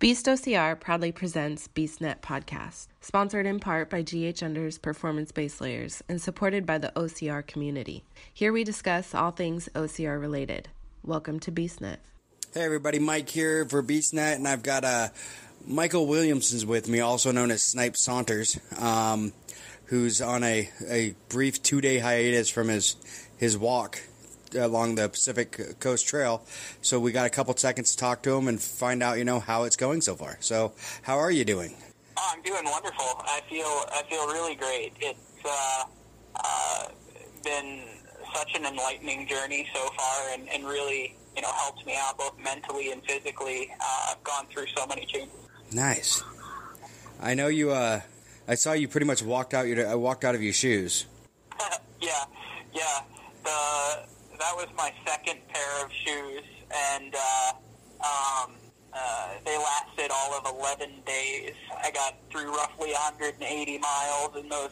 Beast OCR proudly presents BeastNet podcast, sponsored in part by GH Under's Performance Base Layers and supported by the OCR community. Here we discuss all things OCR related. Welcome to BeastNet. Hey everybody, Mike here for BeastNet, and I've got uh, Michael Williamson's with me, also known as Snype Saunters, um, who's on a, a brief two day hiatus from his his walk along the Pacific Coast Trail. So we got a couple seconds to talk to him and find out, you know, how it's going so far. So, how are you doing? Oh, I'm doing wonderful. I feel I feel really great. It's uh, uh, been such an enlightening journey so far, and, and really, you know, helped me out both mentally and physically. Uh, I've gone through so many changes. Nice. I know you. Uh, I saw you pretty much walked out your I walked out of your shoes. yeah, yeah. The that was my second pair of shoes, and uh, um, uh, they lasted all of 11 days. I got through roughly 180 miles in those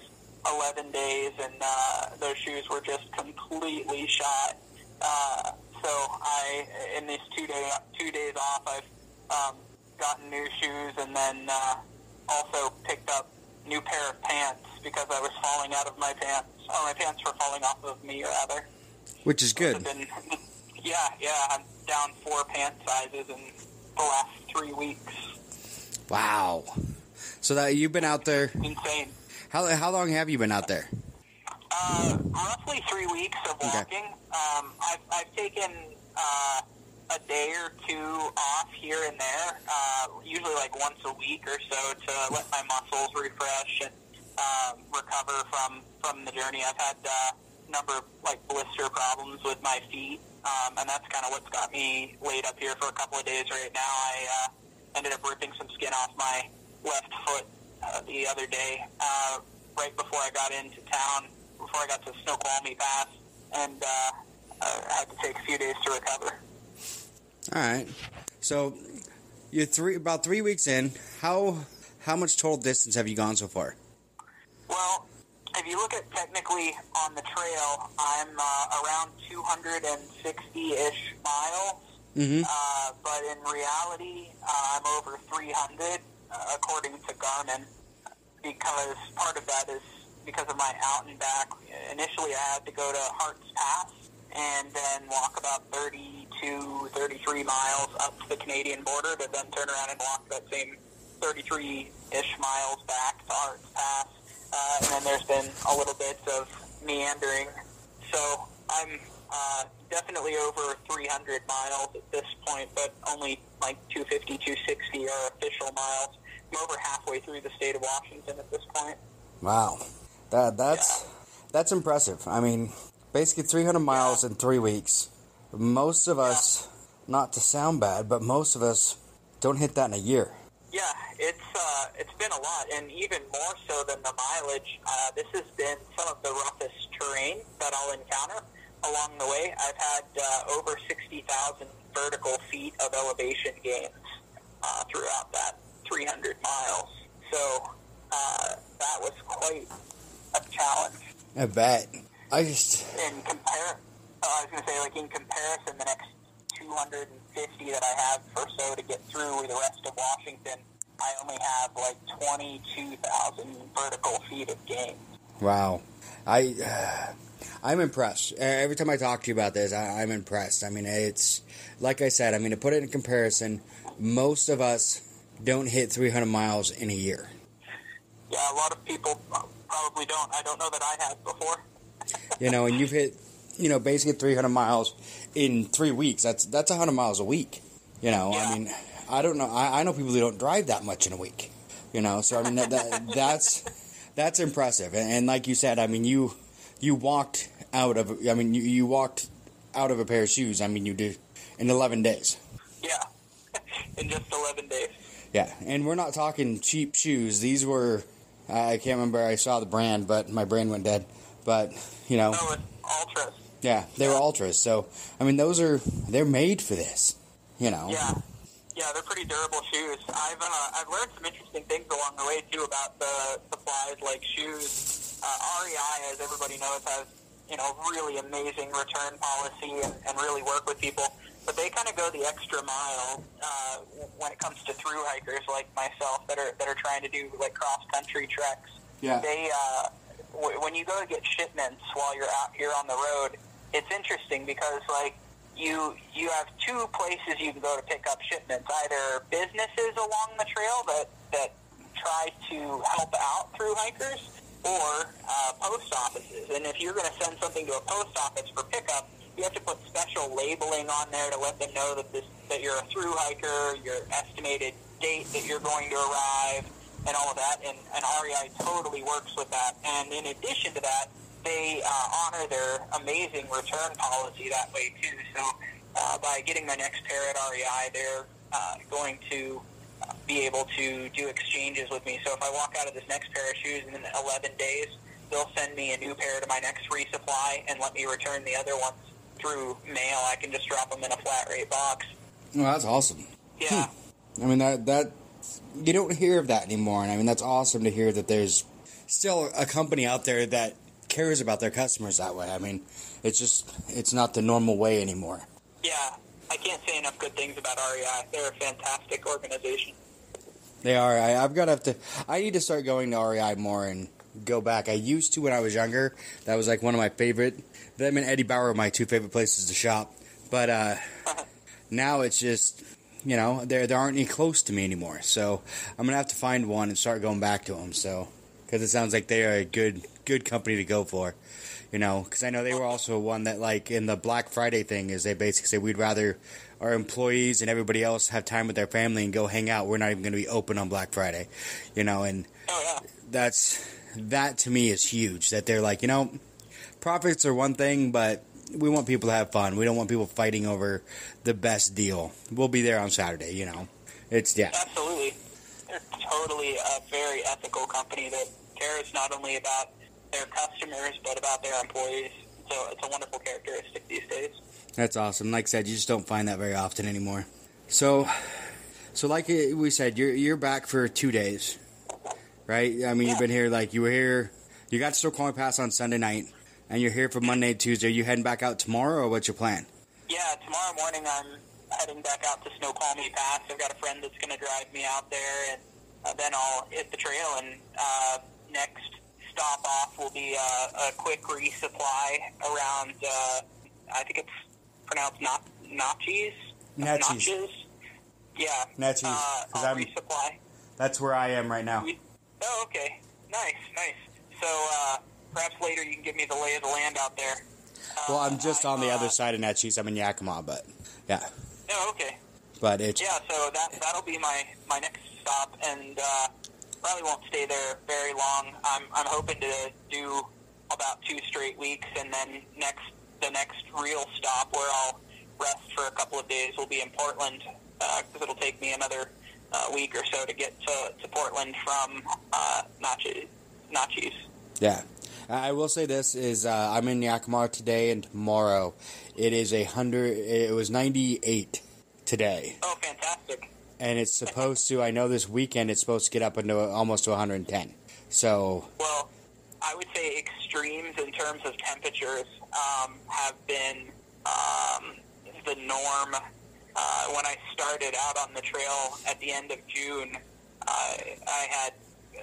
11 days, and uh, those shoes were just completely shot. Uh, so I, in these two day two days off, I've um, gotten new shoes, and then uh, also picked up new pair of pants because I was falling out of my pants, or my pants were falling off of me, rather which is good. Been, yeah, yeah, I'm down four pant sizes in the last three weeks. Wow. So that you've been out there. Insane. How how long have you been out there? Uh, roughly three weeks of walking. Okay. Um, I've I've taken uh, a day or two off here and there, uh, usually like once a week or so to let my muscles refresh and um, recover from from the journey. I've had. Uh, number of like blister problems with my feet, um, and that's kind of what's got me laid up here for a couple of days right now. I uh, ended up ripping some skin off my left foot uh, the other day, uh, right before I got into town, before I got to Snoqualmie Pass, and uh, I had to take a few days to recover. All right, so you're three about three weeks in. How how much total distance have you gone so far? Well, if you look at technically on the trail, I'm uh, around 260-ish miles. Mm-hmm. Uh, but in reality, uh, I'm over 300, uh, according to Garmin, because part of that is because of my out and back. Initially, I had to go to Hart's Pass and then walk about 32, 33 miles up to the Canadian border, to then turn around and walk that same 33-ish miles back to Hart's Pass uh, and then there's been a little bit of meandering. So I'm uh, definitely over 300 miles at this point, but only like 250, 260 are official miles. I'm over halfway through the state of Washington at this point. Wow, that that's yeah. that's impressive. I mean, basically 300 miles yeah. in three weeks. Most of us, not to sound bad, but most of us don't hit that in a year. Yeah, it's uh, it's been a lot, and even more so than the mileage. Uh, this has been some of the roughest terrain that I'll encounter along the way. I've had uh, over sixty thousand vertical feet of elevation gains uh, throughout that three hundred miles. So uh, that was quite a challenge. I bet. I just in compare. Uh, I was going to say, like in comparison, the next 250 that I have or so to get through the rest of Washington, I only have like 22,000 vertical feet of gain. Wow. I. Uh, I'm impressed. Every time I talk to you about this, I, I'm impressed. I mean, it's like I said. I mean, to put it in comparison, most of us don't hit 300 miles in a year. Yeah, a lot of people probably don't. I don't know that I have before. you know, and you've hit you know, basically 300 miles in three weeks. That's that's 100 miles a week. You know, yeah. I mean, I don't know. I, I, know people who don't drive that much in a week. You know, so I mean that, that that's that's impressive. And, and, like you said, I mean you you walked out of. I mean you, you walked out of a pair of shoes. I mean you did in 11 days. Yeah, in just 11 days. Yeah, and we're not talking cheap shoes. These were I can't remember. I saw the brand, but my brain went dead. But you know, oh, Altras. Yeah, they yeah. were Altras. So I mean, those are they're made for this. You know. Yeah. Yeah, they're pretty durable shoes. I've uh, I've learned some interesting things along the way too about the supplies like shoes. Uh, REI, as everybody knows, has you know really amazing return policy and, and really work with people. but they kind of go the extra mile uh, when it comes to through hikers like myself that are that are trying to do like cross country treks. Yeah. They uh, w- when you go to get shipments while you're out here on the road, it's interesting because like you you have two places you can go to pick up shipments, either businesses along the trail that that try to help out through hikers, or uh, post offices. And if you're going to send something to a post office for pickup, you have to put special labeling on there to let them know that this that you're a through hiker, your estimated date that you're going to arrive, and all of that. And, and REI totally works with that. And in addition to that, they uh, honor their amazing return policy that way too. So uh, by getting my next pair at REI, they're uh, going to uh, be able to do exchanges with me. So if I walk out of this next pair of shoes in 11 days, they'll send me a new pair to my next resupply and let me return the other ones through mail. I can just drop them in a flat rate box. Well, that's awesome. Yeah. I mean that that you don't hear of that anymore, and I mean that's awesome to hear that there's still a company out there that cares about their customers that way. I mean, it's just it's not the normal way anymore. Yeah. I can't say enough good things about REI. They're a fantastic organization. They are. I, I've got to have to. I need to start going to REI more and go back. I used to when I was younger. That was like one of my favorite. Them and Eddie Bauer are my two favorite places to shop. But uh, now it's just you know there there aren't any close to me anymore. So I'm gonna have to find one and start going back to them. So because it sounds like they are a good good company to go for. You know, because I know they were also one that like in the Black Friday thing is they basically say we'd rather our employees and everybody else have time with their family and go hang out. We're not even going to be open on Black Friday. You know, and Oh, yeah. that's that to me is huge that they're like you know profits are one thing but we want people to have fun we don't want people fighting over the best deal we'll be there on saturday you know it's yeah Absolutely. They're totally a very ethical company that cares not only about their customers, but about their employees. So it's a wonderful characteristic these days. that's awesome. Like i said you just don't find that very often anymore. So so like we said you're you're back for two days right? I mean you've been here like you were here you got to Snoqualmie Pass on sunday night and you're here for monday tuesday. Are you heading back out tomorrow or what's your plan? Yeah, tomorrow morning I'm heading back out to Snoqualmie Pass. I've got a friend that's going to drive me out there, and uh, then I'll hit the trail. And uh, next stop off will be uh, a quick resupply around. Uh, I think it's pronounced not Naches. Naches. Yeah. Naches, Uh, I'll I'm- resupply. that's where i am right now Oh, okay. Nice, nice. So uh, perhaps later you can give me the lay of the land out there. Uh, Well, I'm just on the uh, other side of Naches. I'm in Yakima, but yeah, Oh, okay. but it's Yeah, so that that'll be my my next stop, and uh, probably won't stay there very long. I'm I'm hoping to do about two straight weeks, and then next the next real stop where I'll rest for a couple of days will be in Portland because it'll take me another uh, week or so to get to, to Portland from uh, Naches. Naches. yeah. I will say this is uh, I'm in Yakima today and tomorrow. It is a hundred. It was 98 today, Oh, fantastic! and it's supposed to. I know this weekend it's supposed to get up into almost to 110. So Well, I would say extremes in terms of temperatures um, have been um, the norm. Uh, when I started out on the trail at the end of June, uh, I had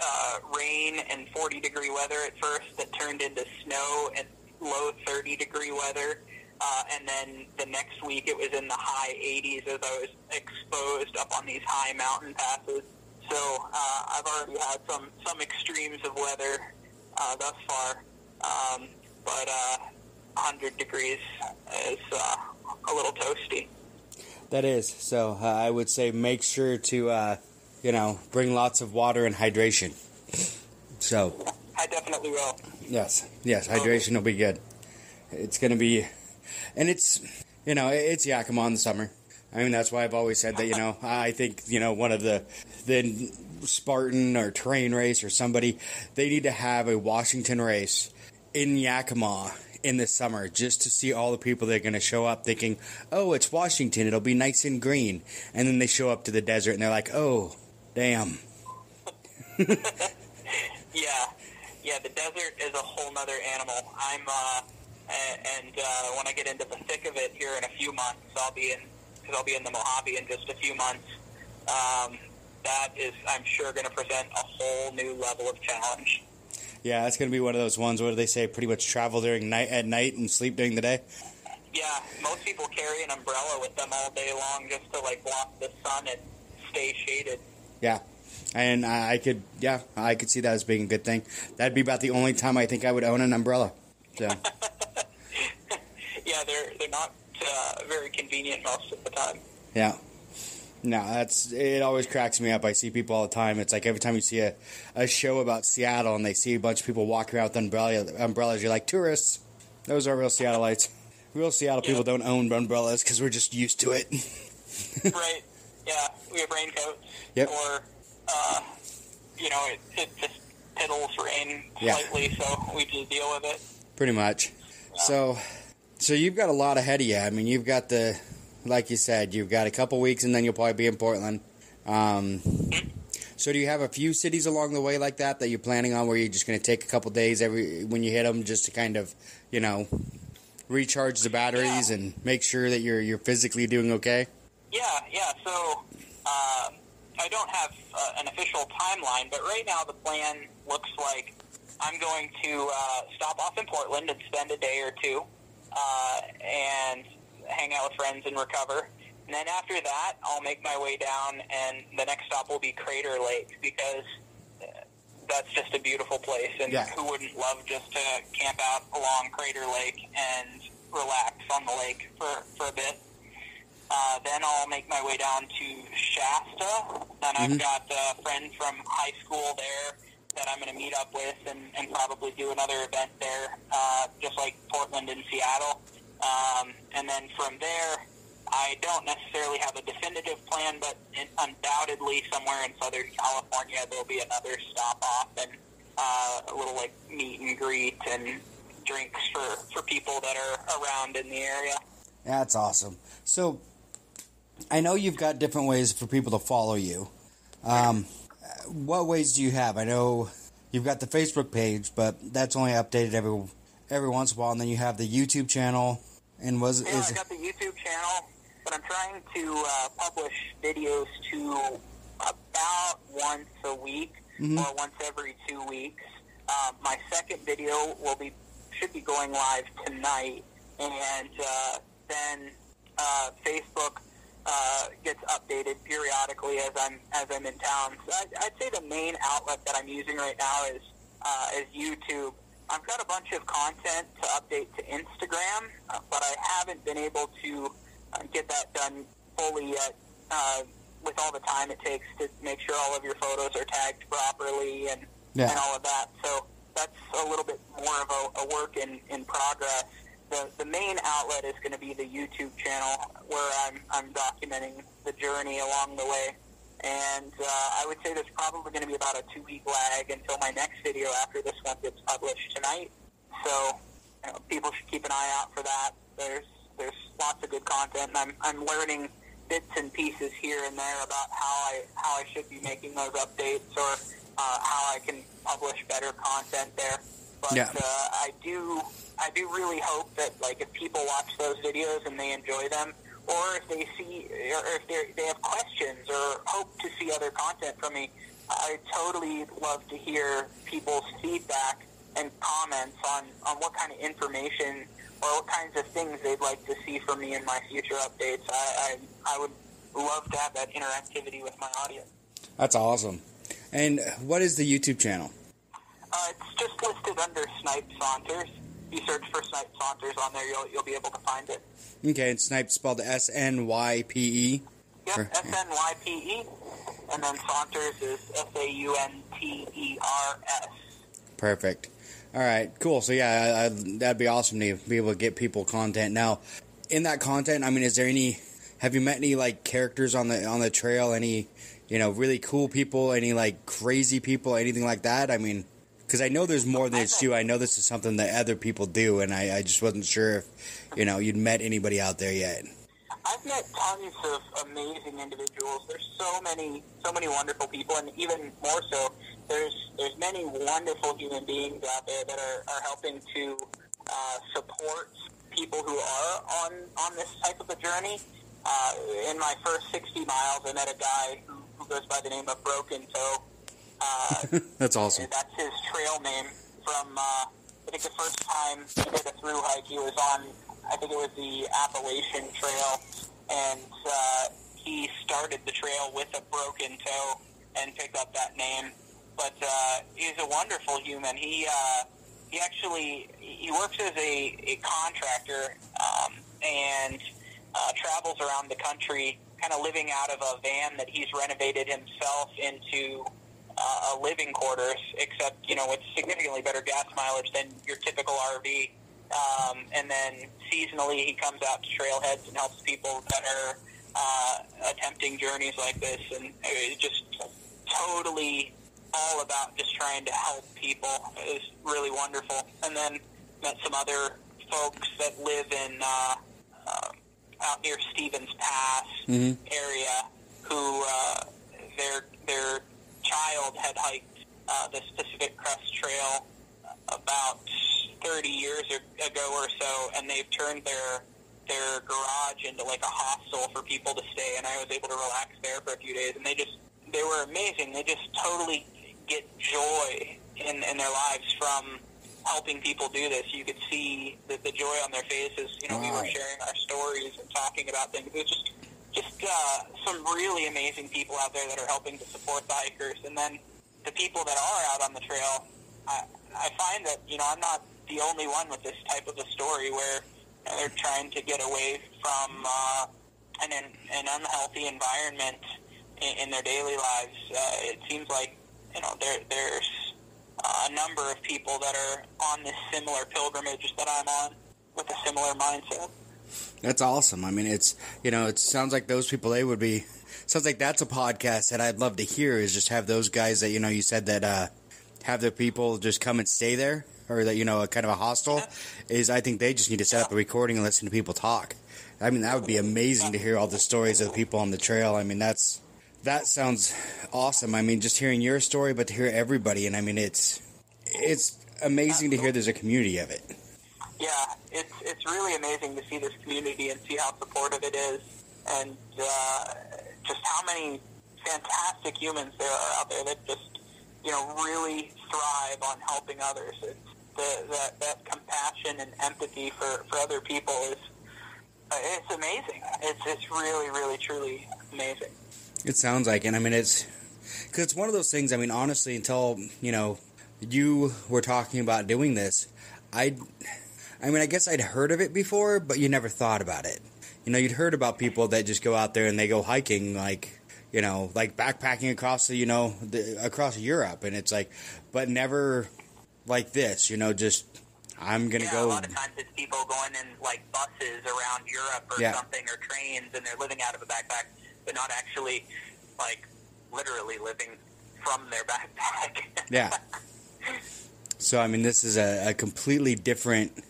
uh, rain and 40 degree weather at first that turned into snow and low 30 degree weather. Uh, and then the next week it was in the high 80s as I was exposed up on these high mountain passes. So uh, I've already had some, some extremes of weather uh, thus far. Um, but uh, 100 degrees is uh, a little toasty. that is. So uh, I would say make sure to uh, you know bring lots of water and hydration. So I definitely will. Yes, yes, hydration will be good. It's going to be, and it's, you know, it's Yakima in the summer. I mean, that's why I've always said that, you know, I think, you know, one of the, the Spartan or terrain race or somebody, they need to have a Washington race in Yakima in the summer just to see all the people that are going to show up thinking, oh, it's Washington, it'll be nice and green. And then they show up to the desert and they're like, oh, damn. Yeah, yeah. The desert is a whole nother animal. I'm, uh, and uh, when I get into the thick of it here in a few months, I'll be in because I'll be in the Mojave in just a few months. Um, that is, I'm sure, going to present a whole new level of challenge. Yeah, that's going to be one of those ones. What do they say? Pretty much travel during night at night and sleep during the day. Yeah, most people carry an umbrella with them all day long just to like block the sun and stay shaded. Yeah, and I could, yeah, I could see that as being a good thing. That'd be about the only time I think I would own an umbrella. So. yeah, they're they're not uh, very convenient most of the time. Yeah. No, that's it. Always cracks me up. I see people all the time. It's like every time you see a, a show about Seattle and they see a bunch of people walking around with umbrella, umbrellas, you're like tourists. Those are real Seattleites. Real Seattle people don't own umbrellas because we're just used to it. right. Yeah, we have raincoats. Yep. Or, uh, you know, it, it just piddles rain Yeah. slightly, so we just deal with it. Pretty much. So, so you've got a lot ahead of you. I mean, you've got the, like you said, you've got a couple weeks, and then you'll probably be in Portland. Um, so, do you have a few cities along the way like that that you're planning on, where you're just going to take a couple days every when you hit them, just to kind of, you know, recharge the batteries and make sure that you're you're physically doing okay? Yeah, yeah. So um, I don't have uh, an official timeline, but right now the plan looks like I'm going to uh, stop off in Portland and spend a day or two uh, and hang out with friends and recover. And then after that, I'll make my way down, and the next stop will be Crater Lake because uh, that's just a beautiful place. And Yeah. who wouldn't love just to camp out along Crater Lake and relax on the lake for, for a bit? Uh, then I'll make my way down to Shasta. Then I've got a friend from high school there that I'm going to meet up with and, and probably do another event there, uh, just like Portland and Seattle. Um, and then from there, I don't necessarily have a definitive plan, but in, undoubtedly somewhere in Southern California there'll be another stop off and uh, a little like meet and greet and drinks for, for people that are around in the area. That's awesome. So, I know you've got different ways for people to follow you. Um, what ways do you have? I know you've got the Facebook page, but that's only updated every every once in a while, and then you have the YouTube channel. And was Yeah, is I got the YouTube channel, but I'm trying to uh, publish videos to about once a week Mhm. or once every two weeks. Um, my second video will be should be going live tonight, and uh, then uh, Facebook uh, gets updated periodically as I'm as I'm in town. So I'd, I'd say the main outlet that I'm using right now is uh, is YouTube. I've got a bunch of content to update to Instagram, uh, but I haven't been able to uh, get that done fully yet. Uh, with all the time it takes to make sure all of your photos are tagged properly and Yeah. and all of that. So that's a little bit more of a, a work in, in progress. The, the main outlet is going to be the YouTube channel where I'm, I'm documenting the journey along the way. And uh, I would say there's probably going to be about a two-week lag until my next video after this one gets published tonight. So you know, people should keep an eye out for that. There's there's lots of good content, and I'm I'm learning bits and pieces here and there about how I how I should be making those updates or uh, how I can publish better content there. But Yeah. uh, I do I do really hope that like if people watch those videos and they enjoy them, or if they see or if they they have questions or hope to see other content from me, I totally love to hear people's feedback and comments on, on what kind of information or what kinds of things they'd like to see from me in my future updates. I, I, I would love to have that interactivity with my audience. that's awesome. And what is the YouTube channel? Uh, it's just listed under Snype Saunters. You search for Snype Saunters on there, you'll, you'll be able to find it. Okay, and Snype spelled S N Y P E. Yep, S-N-Y-P-E. And then Saunters is S-A-U-N-T-E-R-S. Perfect. All right, cool. So yeah, I, I, that'd be awesome to be able to get people content. Now, in that content, I mean, is there any? Have you met any like characters on the on the trail? Any, you know, really cool people? Any like crazy people? Anything like that? I mean, because I know there's more than it's you. I know this is something that other people do, and I, I just wasn't sure if, you know, you'd met anybody out there yet. I've met tons of amazing individuals. There's so many, so many wonderful people, and even more so, there's there's many wonderful human beings out there that are, are helping to uh, support people who are on on this type of a journey. uh, in my first 60 miles, I met a guy who, who goes by the name of Broken Toe. Uh, That's awesome. That's his trail name from, uh, I think the first time he did a through hike, he was on, I think it was the Appalachian Trail, and uh, he started the trail with a broken toe and picked up that name. But uh, he's a wonderful human. He uh, he actually he works as a, a contractor um, and uh, travels around the country, kind of living out of a van that he's renovated himself into uh, a living quarters, except you know with significantly better gas mileage than your typical RV. Um, and then seasonally, he comes out to trailheads and helps people that are uh, attempting journeys like this, and it's just totally all about just trying to help people. It was really wonderful. And then met some other folks that live in uh, uh, out near Stevens Pass mm-hmm. area who uh, their their child had hiked uh, the Pacific Crest Trail about 30 years ago or so, and they've turned their their garage into like a hostel for people to stay, and I was able to relax there for a few days, and they just they were amazing. They just totally get joy in in their lives from helping people do this. You could see the, the joy on their faces. You know, we were sharing our stories and talking about things. It was just just uh, some really amazing people out there that are helping to support the hikers, and then the people that are out on the trail. I, I find that you know I'm not the only one with this type of a story where you know, they're trying to get away from uh, an an unhealthy environment in, in their daily lives. Uh, it seems like you know there there's a number of people that are on this similar pilgrimage that I'm on with a similar mindset. That's awesome. I mean, it's you know, it sounds like those people they would be. Sounds like that's a podcast that I'd love to hear. Is just have those guys that you know you said that uh, have their people just come and stay there, or that you know a kind of a hostel. Is I think they just need to set up a recording and listen to people talk. I mean, that would be amazing to hear all the stories of the people on the trail. I mean, that's that sounds awesome. I mean, just hearing your story, but to hear everybody, and I mean, it's it's amazing to hear there's a community of it. Yeah, it's it's really amazing to see this community and see how supportive it is, and uh, just how many fantastic humans there are out there that just you know really thrive on helping others. It's the, that that compassion and empathy for, for other people is uh, it's amazing. It's it's really really truly amazing. It sounds like, and I mean, it's because it's one of those things. I mean, honestly, until you know you were talking about doing this, I, I mean, I guess I'd heard of it before, but you never thought about it. You know, you'd heard about people that just go out there and they go hiking, like you know, like backpacking across the, you know, the, across Europe, and it's like, but never like this. You know, just I'm gonna yeah, go. A lot of times it's people going in like buses around Europe or yeah. something, or trains, and they're living out of a backpack but not actually like literally living from their backpack. yeah. So I mean, this is a, a, completely different,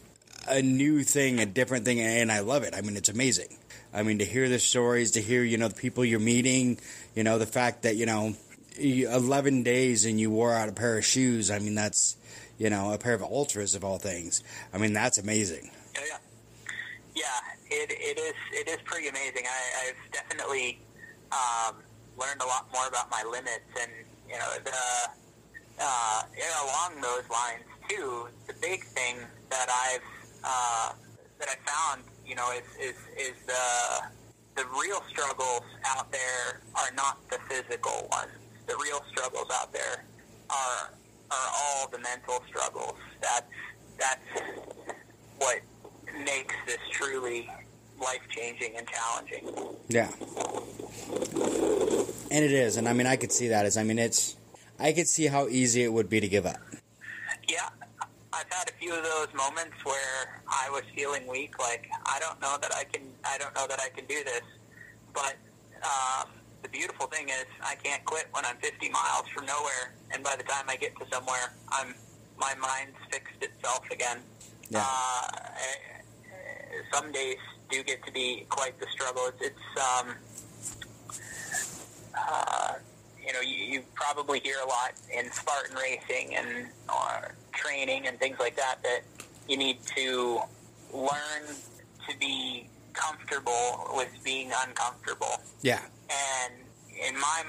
a new thing, a different thing, and I love it. I mean, it's amazing. I mean, to hear the stories, to hear you know the people you're meeting, you know the fact that you know, eleven days and you wore out a pair of shoes. I mean, that's you know a pair of Altras of all things. I mean, that's amazing. Yeah, yeah, yeah. It it is it is pretty amazing. I, I've definitely um, learned a lot more about my limits, and you know, the uh, along those lines too. The big thing that I've uh, that I found, you know, is is is the the real struggles out there are not the physical ones. The real struggles out there are are all the mental struggles. That's that's what makes this truly life changing and challenging. Yeah. And it is, and I mean, I could see that as I mean, it's, I could see how easy it would be to give up. Yeah, I've had a few of those moments where I was feeling weak, like I don't know that I can, I don't know that I can do this. But um, the beautiful thing is, I can't quit when I'm 50 miles from nowhere, and by the time I get to somewhere, I'm my mind's fixed itself again. Yeah. Uh, some days do get to be quite the struggle. It's, it's um, uh, you know, you, you probably hear a lot in Spartan racing and or training and things like that that you need to learn to be comfortable with being uncomfortable. Yeah. And in my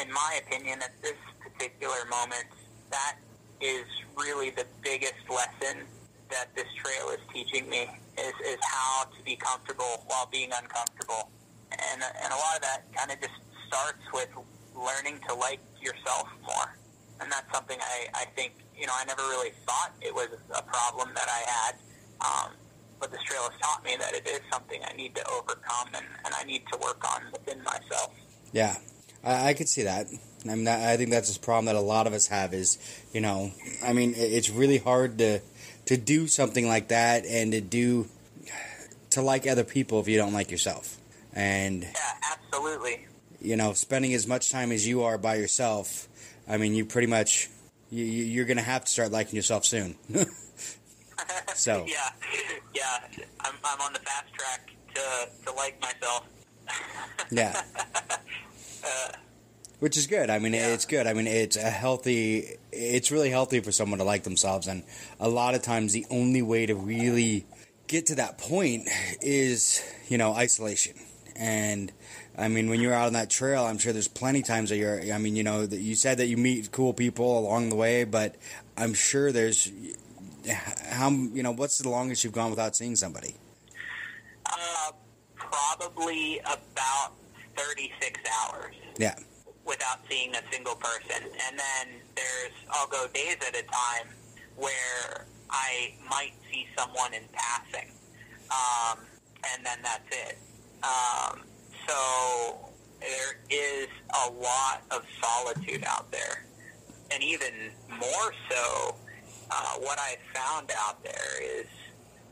in my opinion, at this particular moment, that is really the biggest lesson that this trail is teaching me is, is how to be comfortable while being uncomfortable. And, and a lot of that kind of just starts with learning to like yourself more. And that's something I, I think, you know, I never really thought it was a problem that I had. Um, but this trail has taught me that it is something I need to overcome and, and I need to work on within myself. Yeah, I, I could see that. I mean, I think that's a problem that a lot of us have. Is you know, I mean, it's really hard to to do something like that and to do to like other people if you don't like yourself. And yeah, absolutely. You know, spending as much time as you are by yourself, I mean, you pretty much you, you're going to have to start liking yourself soon. so yeah, yeah, I'm I'm on the fast track to to like myself. yeah. Uh, which is good. I mean, yeah. it's good. I mean, it's a healthy. It's really healthy for someone to like themselves, and a lot of times the only way to really get to that point is, you know, isolation. And I mean, when you're out on that trail, I'm sure there's plenty times that you're. I mean, you know, that you said that you meet cool people along the way, but I'm sure there's how you know what's the longest you've gone without seeing somebody? Uh, probably about 36 hours. Yeah without seeing a single person. And then there's, I'll go days at a time where I might see someone in passing. Um, and then that's it. Um, so there is a lot of solitude out there. And even more so, uh, what I've found out there is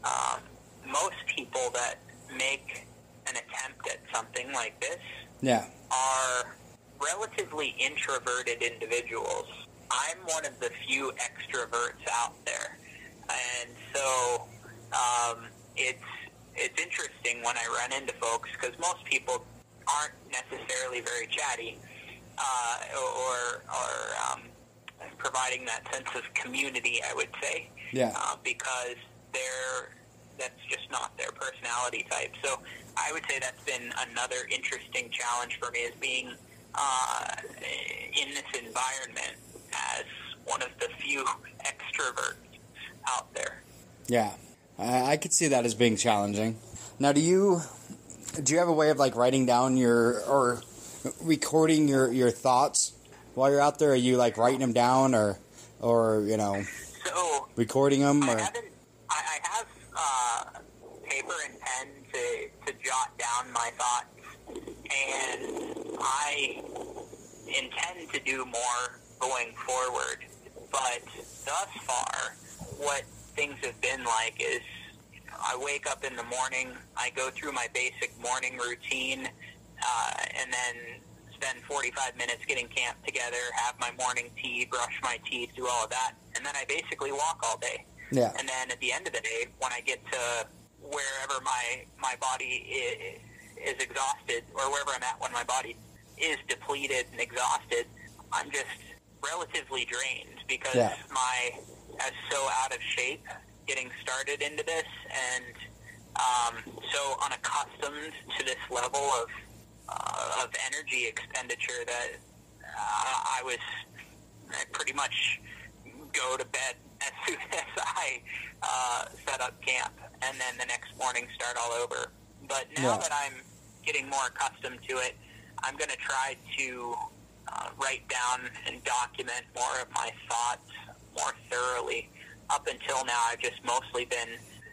um, most people that make an attempt at something like this yeah. are relatively introverted individuals. I'm one of the few extroverts out there, and so um, it's it's interesting when I run into folks because most people aren't necessarily very chatty uh, or or um, providing that sense of community. I would say, yeah, uh, because they're that's just not their personality type. So I would say that's been another interesting challenge for me is being uh, in this environment as one of the few extroverts out there. Yeah, I, I could see that as being challenging. Now, do you do you have a way of like writing down your or recording your your thoughts while you're out there? Are you like writing them down or or you know so recording them? Or? I, haven't, I, I have uh, paper and pen to to jot down my thoughts and I intend to do more going forward. But thus far, what things have been like is I wake up in the morning, I go through my basic morning routine, uh, and then spend 45 minutes getting camped together, have my morning tea, brush my teeth, do all of that, and then I basically walk all day. Yeah. And then at the end of the day, when I get to wherever my my body is, is exhausted, or wherever I'm at when my body is depleted and exhausted, I'm just relatively drained because yeah. my I was so out of shape getting started into this and um, so unaccustomed to this level of uh, of energy expenditure that uh, I was I pretty much go to bed as soon as I uh, set up camp and then the next morning start all over. But now yeah. that I'm getting more accustomed to it, I'm going to try to uh, write down and document more of my thoughts more thoroughly. Up until now, I've just mostly been,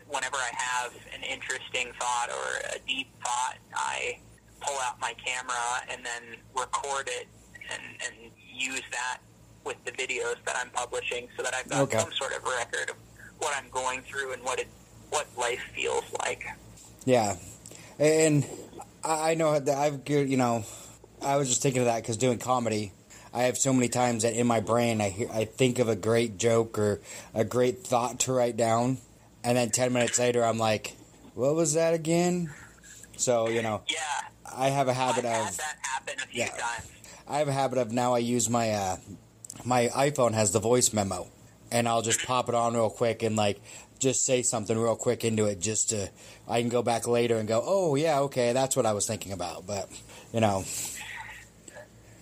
whenever I have an interesting thought or a deep thought, I pull out my camera and then record it and, and use that with the videos that I'm publishing so that I've got okay. some sort of record of what I'm going through and what it what life feels like. Yeah, and I know that I've you know I was just thinking of that because doing comedy, I have so many times that in my brain I hear, I think of a great joke or a great thought to write down, and then ten minutes later I'm like, what was that again? So you know, yeah, I have a habit I've of that happen a few yeah, times. I have a habit of now I use my uh, my iPhone has the voice memo and I'll just pop it on real quick and like just say something real quick into it just to I can go back later and go, "Oh, yeah, okay, that's what I was thinking about." But, you know,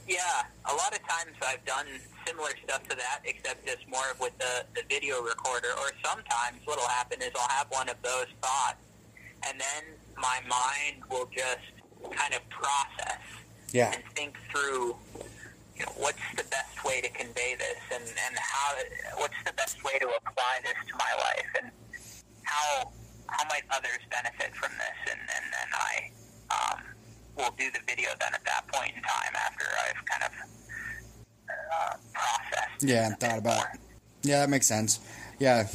Yeah, a lot of times I've done similar stuff to that, except just more of with the, the video recorder. Or sometimes what'll happen is I'll have one of those thoughts, and then my mind will just kind of process yeah. and think through you know, what's the best way to convey this and, and how what's the best way to apply this to my life and how how might others benefit from this and, and then I um, will do the video then at that point in time after I've kind of uh, processed Yeah, and thought about more. Yeah, that makes sense. Yeah.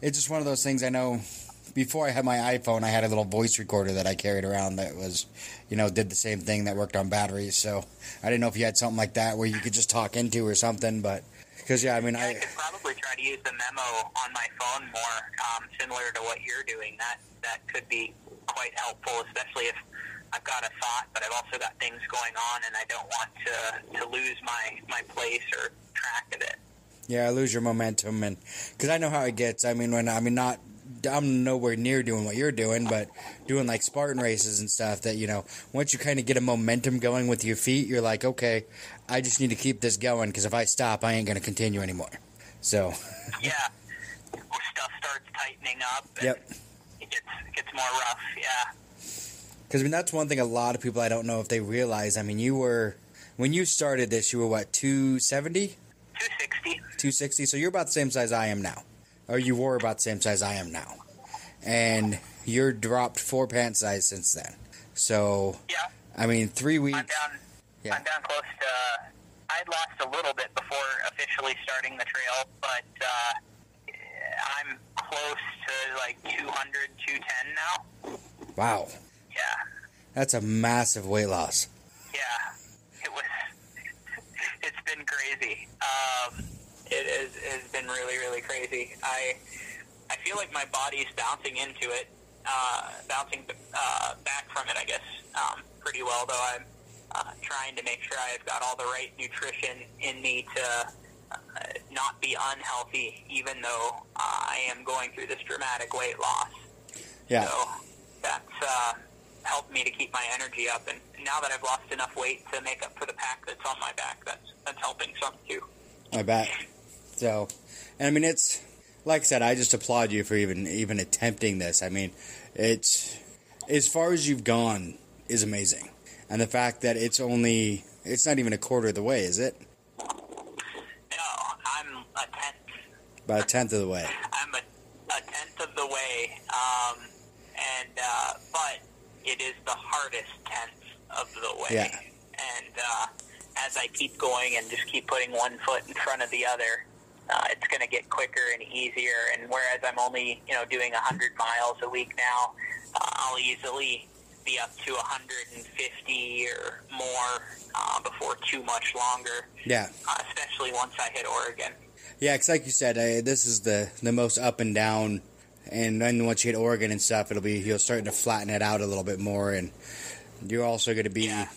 It's just one of those things I know before I had my iPhone, I had a little voice recorder that I carried around that was, you know, did the same thing that worked on batteries. So I didn't know if you had something like that where you could just talk into or something, but because yeah, I mean, Yeah, I I could probably try to use the memo on my phone more, um, similar to what you're doing. That that could be quite helpful, especially if I've got a thought, but I've also got things going on, and I don't want to to lose my my place or track of it. yeah, I lose your momentum and because I know how it gets. I mean, when I mean not. I'm nowhere near doing what you're doing, but doing like Spartan races and stuff that, you know, once you kind of get a momentum going with your feet, you're like, okay, I just need to keep this going because if I stop, I ain't going to continue anymore. So, Yeah, stuff starts tightening up. And Yep. It gets it gets more rough. Yeah. Because I mean, that's one thing a lot of people I don't know if they realize. I mean, you were when you started this, you were what 270, Two sixty. 260. So you're about the same size I am now, or you were about the same size I am now, and you're dropped four pant size since then. So Yeah. I mean, three I'm weeks. down. Yeah. I'm down close to. I'd lost a little bit before officially starting the trail, but uh, I'm close to like 200, 210 now. Wow, that's a massive weight loss. yeah. It was. It's been crazy. Um, it is, has been really, really crazy. I I feel like my body's bouncing into it, uh, bouncing uh, back from it. I guess um, pretty well, though. I'm uh, trying to make sure I've got all the right nutrition in me to uh, not be unhealthy, even though uh, I am going through this dramatic weight loss. Yeah, So that's uh, helped me to keep my energy up. And now that I've lost enough weight to make up for the pack that's on my back, that's that's helping some too. I bet. So, and I mean, it's like I said, I just applaud you for even even attempting this. I mean, it's as far as you've gone is amazing, and the fact that it's only it's not even a quarter of the way, is it? No, I'm a tenth. About a tenth of the way. I'm a, a tenth of the way, um, and uh, but it is the hardest tenth of the way. Yeah. And uh, as I keep going and just keep putting one foot in front of the other, uh, it's going to get quicker and easier. And whereas I'm only you know doing 100 miles a week now, uh, I'll easily be up to 150 or more uh, before too much longer, Yeah, uh, especially once I hit Oregon. yeah. Because like you said, uh, this is the the most up and down, and then once you hit Oregon and stuff, it'll be you'll start to flatten it out a little bit more, and you're also going to be, Yeah.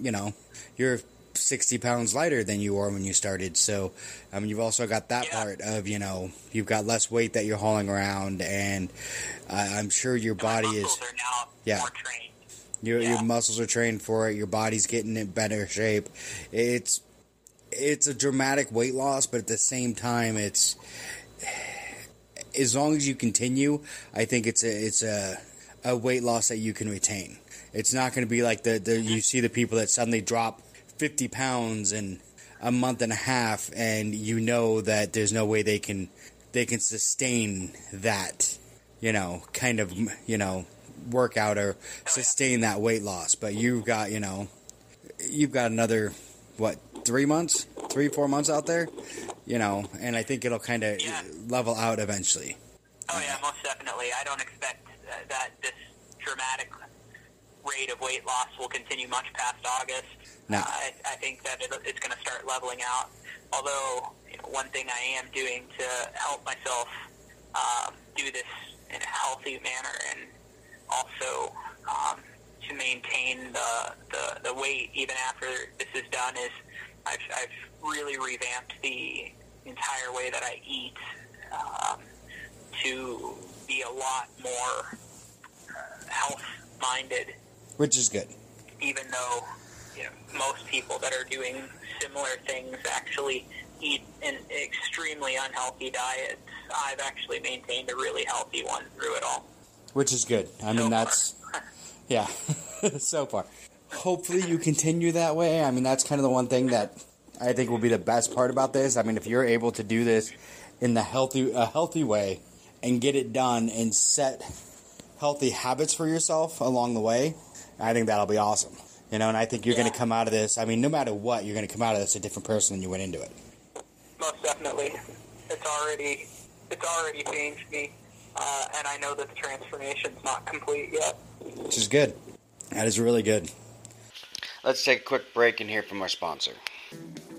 you know, you're 60 pounds lighter than you were when you started. So, I mean, you've also got that Yeah. part of, you know, you've got less weight that you're hauling around, and I'm sure your body is, are now Yeah. more your, yeah. your muscles are trained for it, your body's getting in better shape. It's, it's a dramatic weight loss, but at the same time, it's, as long as you continue, I think it's a, it's a, a weight loss that you can retain. It's not going to be like the, the you see the people that suddenly drop 50 pounds in a month and a half, and you know that there's no way they can they can sustain that, you know, kind of you know workout or oh, sustain that weight loss. But you've got you know you've got another what three months, three four months out there, you know, and I think it'll kind of Yeah. level out eventually. Oh yeah, most definitely. I don't expect uh, that this dramatic rate of weight loss will continue much past August. No. Uh, I, I think that it, it's going to start leveling out. Although you know, one thing I am doing to help myself um, do this in a healthy manner and also um, to maintain the, the the weight even after this is done is I've, I've really revamped the entire way that I eat um, to be a lot more uh, health-minded. Which is good. Even though you know, most people that are doing similar things actually eat an extremely unhealthy diet, I've actually maintained a really healthy one through it all. Which is good. I mean, So that's yeah, so far. Hopefully, you continue that way. I mean, that's kind of the one thing that I think will be the best part about this. I mean, if you're able to do this in the healthy, a healthy way, and get it done, and set healthy habits for yourself along the way, I think that'll be awesome. You know, and I think you're going to come out of this. I mean, no matter what, you're going to come out of this a different person than you went into it. Most definitely, it's already it's already changed me, uh, and I know that the transformation's not complete yet. which is good. That is really good. Let's take a quick break and hear from our sponsor.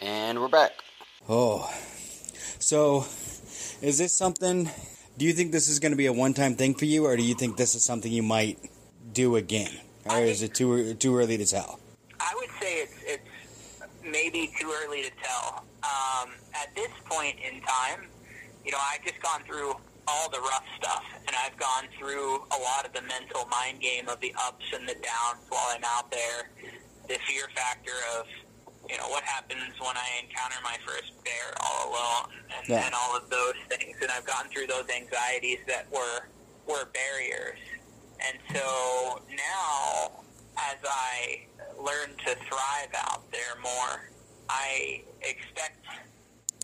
And we're back. Oh, so is this something? Do you think this is going to be a one-time thing for you, or do you think this is something you might do again, or is it too too early to tell? I would say it's it's maybe too early to tell. Um, at this point in time, you know, I've just gone through all the rough stuff, and I've gone through a lot of the mental mind game of the ups and the downs while I'm out there. The fear factor of, you know, what happens when I encounter my first bear all alone, and, Yeah. and all of those things. And I've gone through those anxieties that were were barriers. And so now, as I learn to thrive out there more, I expect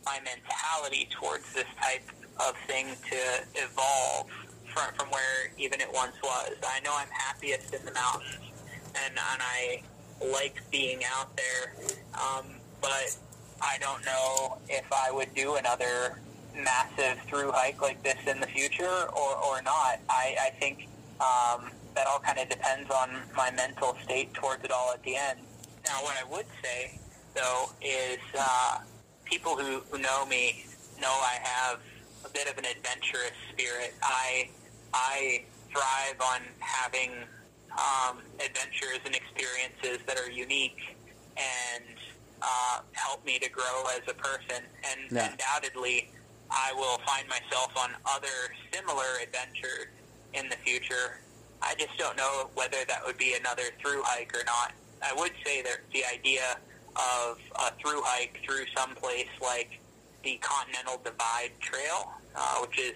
my mentality towards this type of thing to evolve from, from where even it once was. I know I'm happiest in the mountains, and, and I like being out there, um, but I don't know if I would do another massive through hike like this in the future or, or not. I, I think um, that all kind of depends on my mental state towards it all at the end. Now, what I would say, though, is uh, people who, who know me know I have a bit of an adventurous spirit. I I thrive on having um, adventures and experiences that are unique and uh, help me to grow as a person. And Yeah. undoubtedly, I will find myself on other similar adventures in the future. I just don't know whether that would be another through hike or not. I would say that the idea of a through hike through some place like the Continental Divide Trail, uh, which is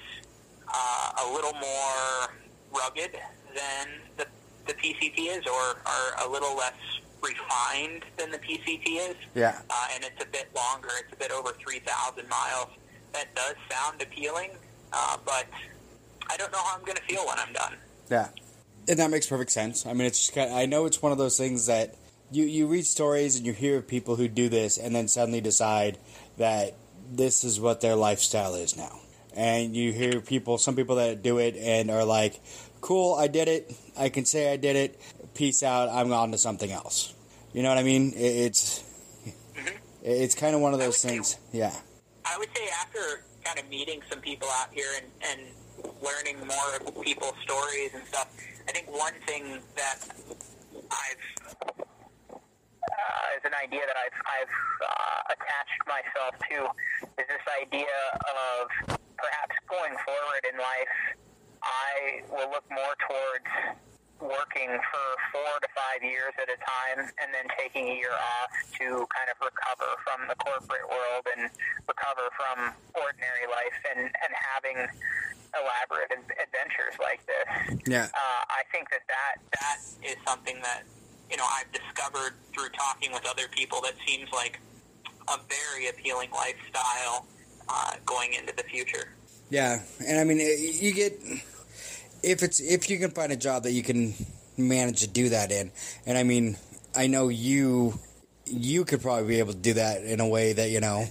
uh, a little more rugged than the, the PCT is, or, are a little less refined than the PCT is. Yeah. Uh, and it's a bit longer. It's a bit over 3,000 miles. That does sound appealing, uh, but I don't know how I'm going to feel when I'm done. Yeah, and that makes perfect sense. I mean, it's just kind I know it's one of those things that you you read stories and you hear of people who do this and then suddenly decide that this is what their lifestyle is now. And you hear people, some people that do it and are like, "Cool, I did it. I can say I did it. Peace out. I'm on to something else." You know what I mean? It, it's it's kind of one of those would say- things. Yeah. I would say after kind of meeting some people out here and, and learning more of people's stories and stuff, I think one thing that I've uh, is an idea that I've I've uh, attached myself to is this idea of perhaps going forward in life. I will look more towards working for four to five years at a time and then taking a year off to kind of recover from the corporate world and recover from ordinary life and, and having elaborate adventures like this. Yeah. Uh, I think that, that that is something that, you know, I've discovered through talking with other people that seems like a very appealing lifestyle uh, going into the future. Yeah, and I mean, you get if it's if you can find a job that you can manage to do that in, and I mean, I know you you could probably be able to do that in a way that you know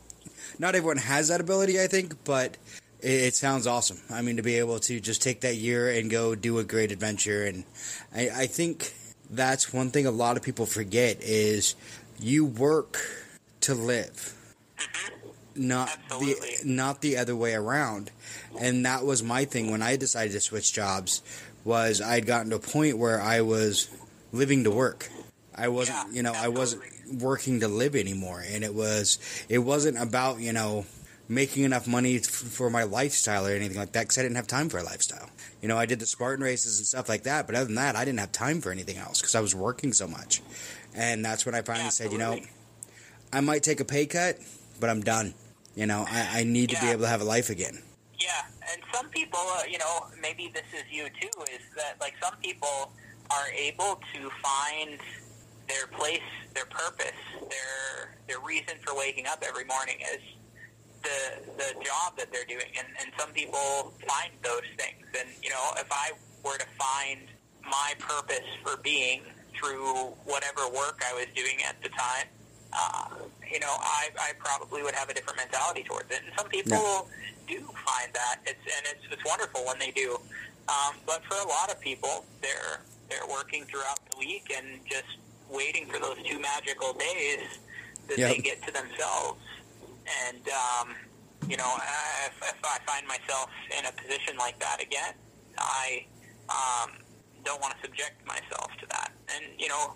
not everyone has that ability, I think, but it, sounds awesome. I mean, to be able to just take that year and go do a great adventure, and I, I think that's one thing a lot of people forget is you work to live. Mm-hmm. Not Absolutely. the not the other way around, and that was my thing when I decided to switch jobs. Was I'd gotten to a point where I was living to work. I wasn't, Yeah, you know, I wasn't working to live anymore, and it was, it wasn't about, you know, making enough money f- for my lifestyle or anything like that because I didn't have time for a lifestyle. You know, I did the Spartan races and stuff like that, but other than that, I didn't have time for anything else because I was working so much. And that's when I finally said, you know, I might take a pay cut, but I'm done. You know, I, I need to be able to have a life again. Yeah, and some people, uh, you know, maybe this is you too, is that like some people are able to find their place, their purpose, their their reason for waking up every morning is the the job that they're doing, and and some people find those things. And you know, if I were to find my purpose for being through whatever work I was doing at the time, uh, you know, I, I probably would have a different mentality towards it. And some people do find that, it's, and it's, it's wonderful when they do. Um, but for a lot of people, they're they're working throughout the week and just waiting for those two magical days that Yep. they get to themselves. And um, you know, if, if I find myself in a position like that again, I um, don't want to subject myself to that. And you know,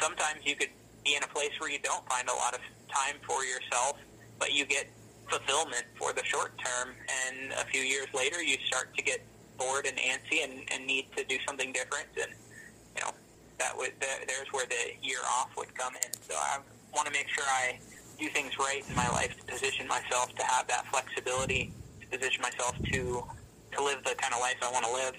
sometimes you could be in a place where you don't find a lot of time for yourself, but you get fulfillment for the short term, and a few years later, you start to get bored and antsy and, and need to do something different. And you know, that would there, there's where the year off would come in. So I want to make sure I do things right in my life to position myself to have that flexibility, to position myself to to live the kind of life I want to live.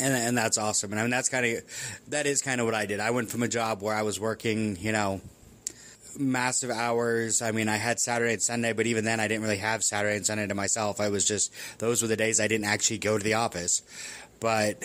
and and that's awesome. And I mean, that's kind of that is kind of what I did. I went from a job where I was working, you know, massive hours. I mean, I had Saturday and Sunday, but even then, I didn't really have Saturday and Sunday to myself. I was just those were the days I didn't actually go to the office. But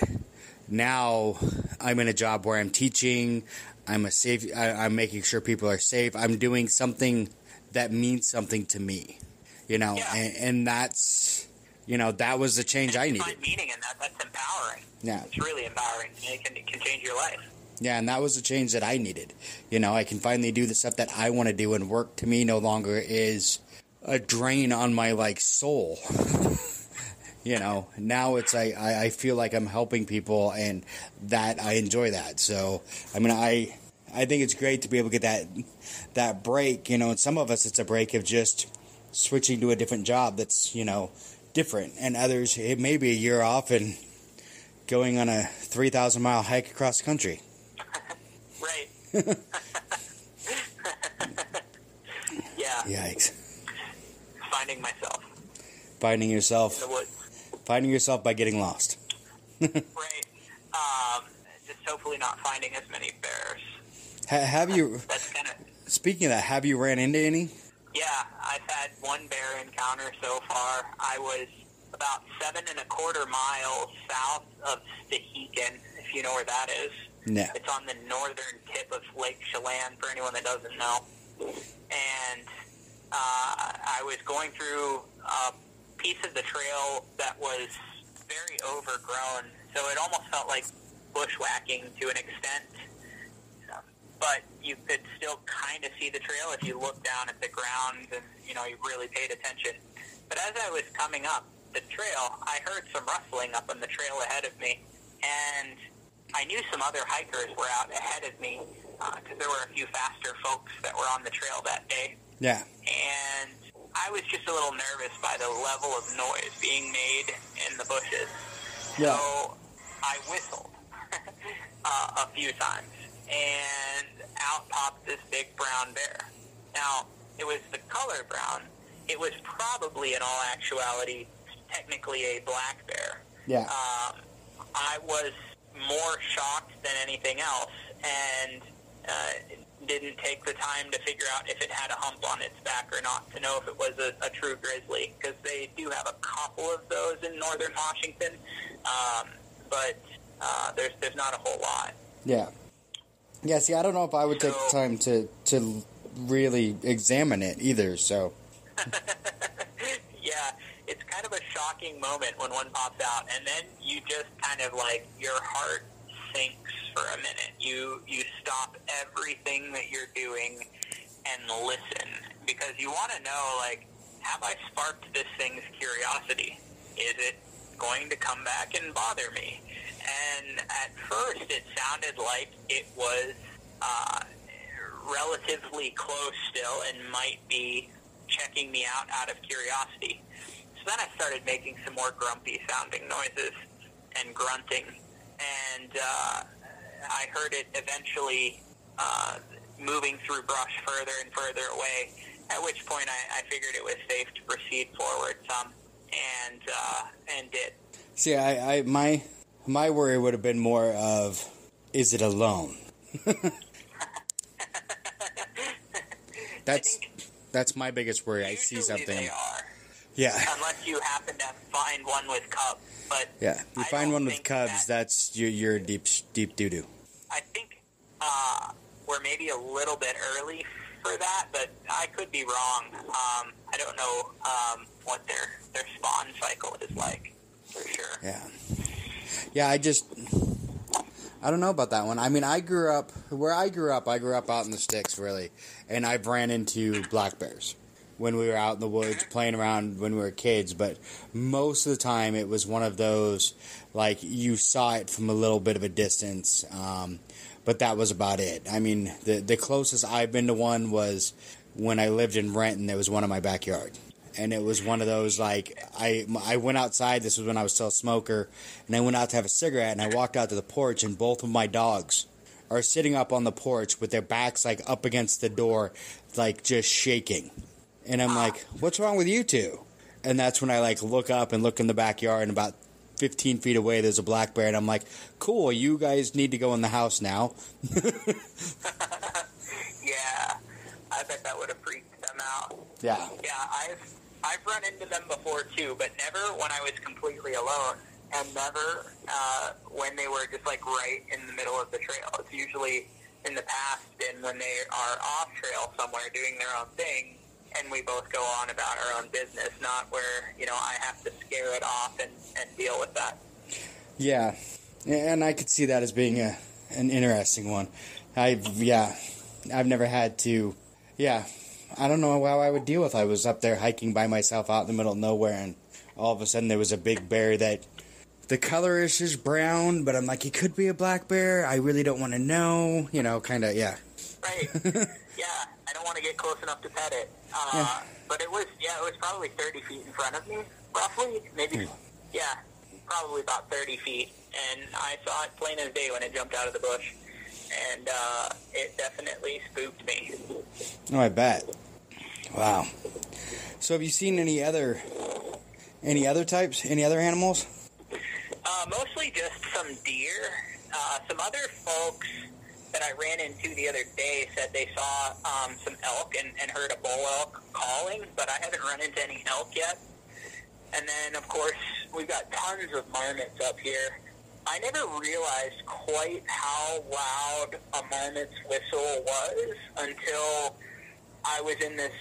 now I'm in a job where I'm teaching. I'm a safe. I, I'm making sure people are safe. I'm doing something that means something to me, you know, Yeah. and, and that's. You know, that was the change I needed. meaning in that. That's empowering. Yeah. It's really empowering. It can, it can change your life. Yeah, and that was the change that I needed. You know, I can finally do the stuff that I want to do, and work to me no longer is a drain on my like soul. you know, now it's I, I I feel like I'm helping people, and that I enjoy that. So, I mean, I I think it's great to be able to get that that break. You know, and some of us it's a break of just switching to a different job that's you know different, and others it may be a year off and going on a three thousand mile hike across the country. Yeah. Yikes. Finding myself Finding in yourself, the woods. finding yourself by getting lost. Right. Um, just hopefully not finding as many bears. Ha- have you, That's kind of. speaking of that, have you ran into any? Yeah, I've had one bear encounter so far. I was about seven and a quarter miles south of Stehekin, if you know where that is. No. It's on the northern tip of Lake Chelan, for anyone that doesn't know. And uh, I was going through a piece of the trail that was very overgrown, so it almost felt like bushwhacking to an extent. But you could still kind of see the trail if you looked down at the ground and you know you really paid attention. But as I was coming up the trail, I heard some rustling up on the trail ahead of me, and I knew some other hikers were out ahead of me because there were a few faster folks that were on the trail that day Yeah. and I was just a little nervous by the level of noise being made in the bushes. Yeah. So I whistled uh, a few times, and out popped this big brown bear. Now, it was the color brown. It was probably, in all actuality, technically a black bear. Yeah. Um, I was more shocked than anything else, and uh, didn't take the time to figure out if it had a hump on its back or not to know if it was a, a true grizzly, because they do have a couple of those in northern Washington, um, but uh, there's there's not a whole lot. Yeah. Yeah, see, I don't know if I would take the time to, to really examine it either, so. yeah, it's kind of a shocking moment when one pops out, and then you just kind of like your heart sinks for a minute. You you stop everything that you're doing and listen because you want to know like, have I sparked this thing's curiosity? Is it going to come back and bother me? And at first, it sounded like it was uh, relatively close still and might be checking me out out of curiosity. Then I started making some more grumpy sounding noises and grunting, and uh, I heard it eventually uh, moving through brush further and further away. At which point I, I figured it was safe to proceed forward some, and uh, and did. See, I, I my my worry would have been more of, is it alone? that's that's my biggest worry. I see something. They are, Yeah, unless you happen to find one with cubs. But yeah. You I find one with cubs, that- that's you're, you're deep deep doo doo. I think uh, we're maybe a little bit early for that, but I could be wrong. Um, I don't know um, what their their spawn cycle is like for sure. Yeah. Yeah, I just I don't know about that one. I mean, I grew up where I grew up. I grew up out in the sticks, really, and I've ran into black bears when we were out in the woods playing around when we were kids. But most of the time, it was one of those like you saw it from a little bit of a distance, um, but that was about it. I mean, the the closest I've been to one was when I lived in Renton. There was one in my backyard and it was one of those like I I went outside. This was when I was still a smoker, and I went out to have a cigarette, and I walked out to the porch, and both of my dogs are sitting up on the porch with their backs like up against the door, like just shaking, and I'm like, "What's wrong with you two? And that's when I like look up and look in the backyard, and about 15 feet away there's a black bear, and I'm like, "Cool, you guys need to go in the house now." Yeah, I bet that would have freaked them out. Yeah, Yeah, I've I've run into them before too, but never when I was completely alone, and never uh, when they were just like right in the middle of the trail. It's usually in the past and when they are off trail somewhere doing their own thing, and we both go on about our own business, not where you know I have to scare it off and, and deal with that. Yeah, and I could see that as being a an interesting one. I yeah, I've never had to. Yeah, I don't know how I would deal if I was up there hiking by myself out in the middle of nowhere, and all of a sudden there was a big bear that the color is just brown, but I'm like, it could be a black bear. I really don't want to know. You know, kind of yeah. Right. yeah, I don't want to get close enough to pet it. Uh, Yeah. But it was, yeah, it was probably 30 feet in front of me, roughly. Maybe, yeah, probably about 30 feet. And I saw it plain as day when it jumped out of the bush. And uh, it definitely spooked me. Oh, I bet. Wow. So, have you seen any other any other types? Any other animals? Uh, mostly just some deer. Uh, some other folks that I ran into the other day said they saw um, some elk and, and heard a bull elk calling, but I haven't run into any elk yet. And then, of course, we've got tons of marmots up here. I never realized quite how loud a marmot's whistle was until I was in this,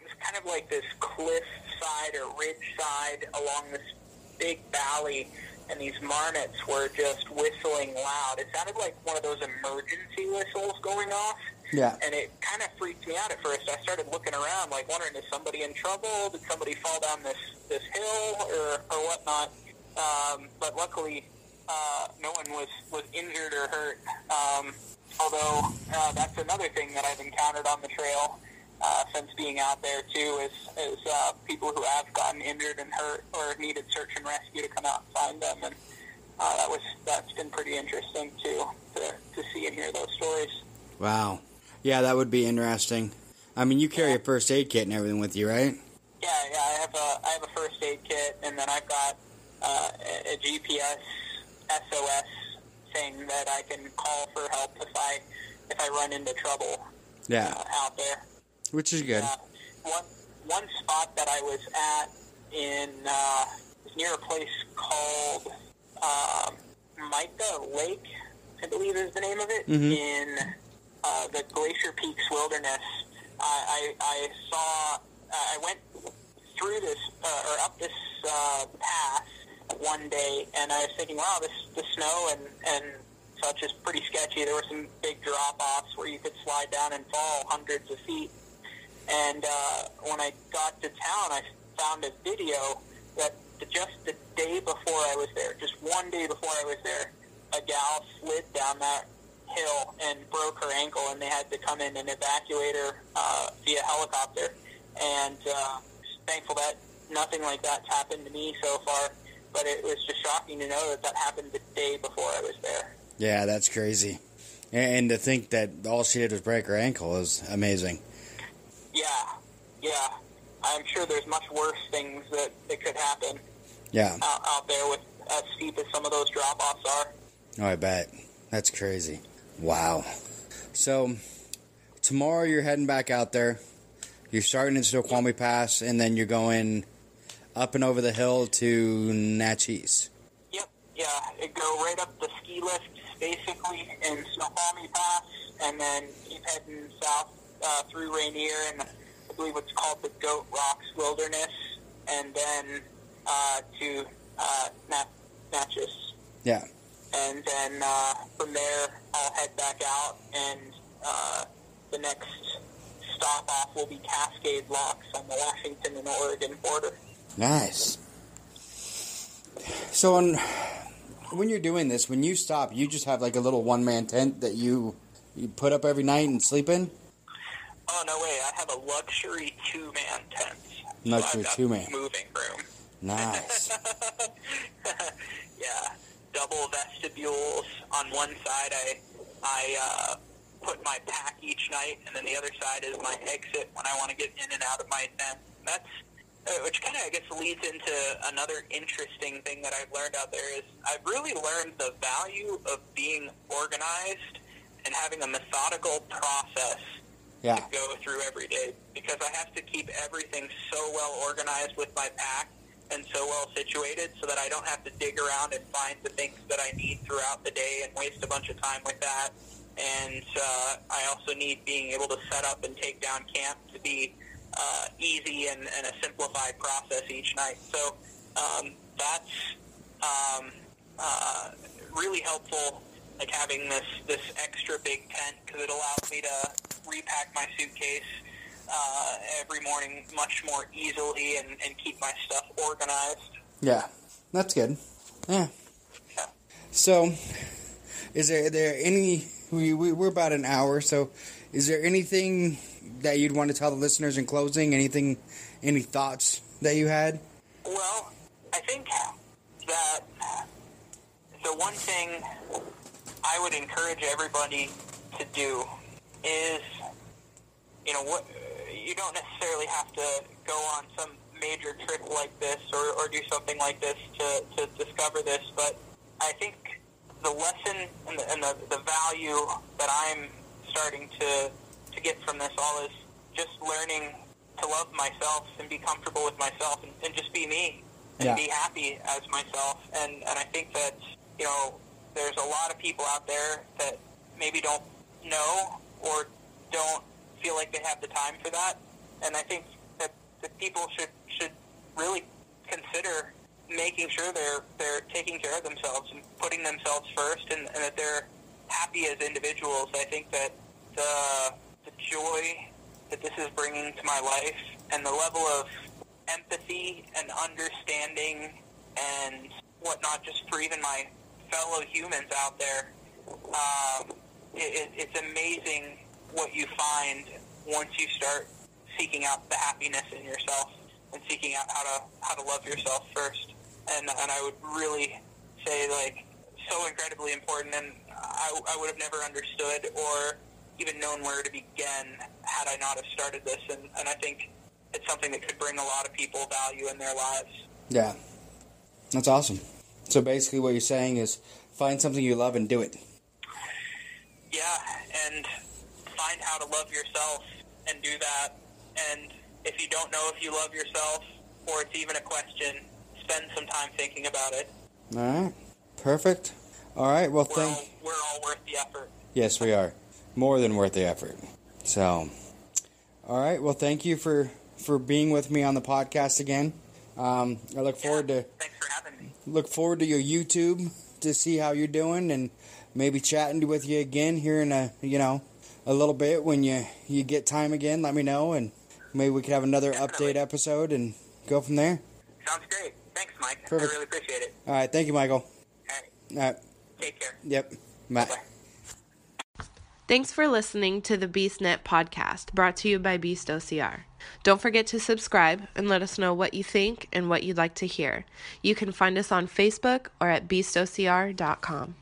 it was kind of like this cliff side or ridge side along this big valley, and these marmots were just whistling loud. It sounded like one of those emergency whistles going off Yeah. and it kind of freaked me out at first. I started looking around, like wondering, is somebody in trouble? Did somebody fall down this this hill or or whatnot? Um, but luckily, uh, no one was was injured or hurt. Um, although uh, that's another thing that I've encountered on the trail uh, since being out there too is is uh, people who have gotten injured and hurt or needed search and rescue to come out and find them, and uh, that was that's been pretty interesting too to to see and hear those stories. Wow. Yeah, that would be interesting. I mean, you carry a first aid kit and everything with you, right? Yeah, yeah, I have a I have a first aid kit, and then I've got uh, a, GPS SOS saying that I can call for help if I if I run into trouble Yeah, uh, out there. Which is good. Uh, one one spot that I was at in uh, near a place called um, Mica Lake, I believe is the name of it, Mhm. in uh, the Glacier Peaks Wilderness. I, I, I saw, I went through this uh, or up this uh, pass one day, and I was thinking, wow, this the snow and and such is pretty sketchy. There were some big drop offs where you could slide down and fall hundreds of feet. And uh, when I got to town, I found a video that just the day before I was there, just one day before I was there, a gal slid down that hill and broke her ankle, and they had to come in and evacuate her uh, via helicopter. And uh, thankful that nothing like that's happened to me so far. But it was just shocking to know that that happened the day before I was there. Yeah, that's crazy. And to think that all she did was break her ankle is amazing. Yeah, yeah. I'm sure there's much worse things that, that could happen. Yeah. Out, out there with as steep as some of those drop offs are. Oh, I bet. That's crazy. Wow. So tomorrow you're heading back out there. You're starting in Snoqualmie Pass, and then you're going up and over the hill to Naches. Yep. Yeah. It go right up the ski lift, basically in Snoqualmie Pass, and then keep heading south uh, through Rainier and I believe what's called the Goat Rocks Wilderness, and then uh, to uh, Nat- Naches. Yeah. And then uh, from there, I'll head back out, and uh, the next stop off will be Cascade Locks on the Washington and Oregon border. Nice. So, on, when you're doing this, when you stop, you just have like a little one man tent that you you put up every night and sleep in. Oh no way! I have a luxury two man tent. Luxury so two-man. moving room. Nice. yeah, double vestibules. On one side, I I uh, put my pack each night, and then the other side is my exit when I want to get in and out of my tent. That's uh, which kind of I guess leads into another interesting thing that I've learned out there is I've really learned the value of being organized and having a methodical process Yeah. to go through every day because I have to keep everything so well organized with my pack and so well situated so that I don't have to dig around and find the things that I need throughout the day and waste a bunch of time with that. And uh, I also need being able to set up and take down camp to be uh, easy and, and a simplified process each night. So um, that's um, uh, really helpful like having this this extra big tent because it allows me to repack my suitcase uh, every morning much more easily and, and keep my stuff organized. Yeah. That's good. Yeah. Yeah. So, is there there any? We, we we're about an hour. So, is there anything that you'd want to tell the listeners in closing? Anything? Any thoughts that you had? Well, I think that the one thing I would encourage everybody to do is, you know, what you don't necessarily have to go on some major trip like this or, or do something like this to, to discover this, but I think the lesson and the, and the, the value that I'm starting to, to get from this all is just learning to love myself and be comfortable with myself and, and just be me and Yeah. be happy as myself. And, and I think that, you know, there's a lot of people out there that maybe don't know or don't feel like they have the time for that. And I think that, that people should should really consider making sure they're they're taking care of themselves and putting themselves first and, and that they're happy as individuals. I think that the the joy that this is bringing to my life and the level of empathy and understanding and whatnot just for even my fellow humans out there. Um, it, it, it's amazing what you find once you start seeking out the happiness in yourself and seeking out how to how to love yourself first. And and I would really say like so incredibly important. And I, I would have never understood or even known where to begin had I not have started this. And, and I think it's something that could bring a lot of people value in their lives. Yeah. That's awesome. So basically, what you're saying is find something you love and do it. Yeah, and find how to love yourself and do that. And if you don't know if you love yourself or it's even a question, spend some time thinking about it. All right. Perfect. All right. Well, We're thank. all, we're all worth the effort. Yes, we are. More than worth the effort. So, all right. Well, thank you for for being with me on the podcast again. Um, I look forward to thanks for having me. Look forward to your YouTube to see how you're doing and maybe chatting with you again here in a you know a little bit when you you get time again. Let me know and maybe we could have another Definitely. update episode and go from there. Sounds great. Thanks, Mike. Perfect. I really appreciate it. All right, thank you, Michael. All right. All right, Take care. yep, bye. Bye. Thanks for listening to the BeastNet podcast brought to you by Beast OCR. Don't forget to subscribe and let us know what you think and what you'd like to hear. You can find us on Facebook or at beastocr.com.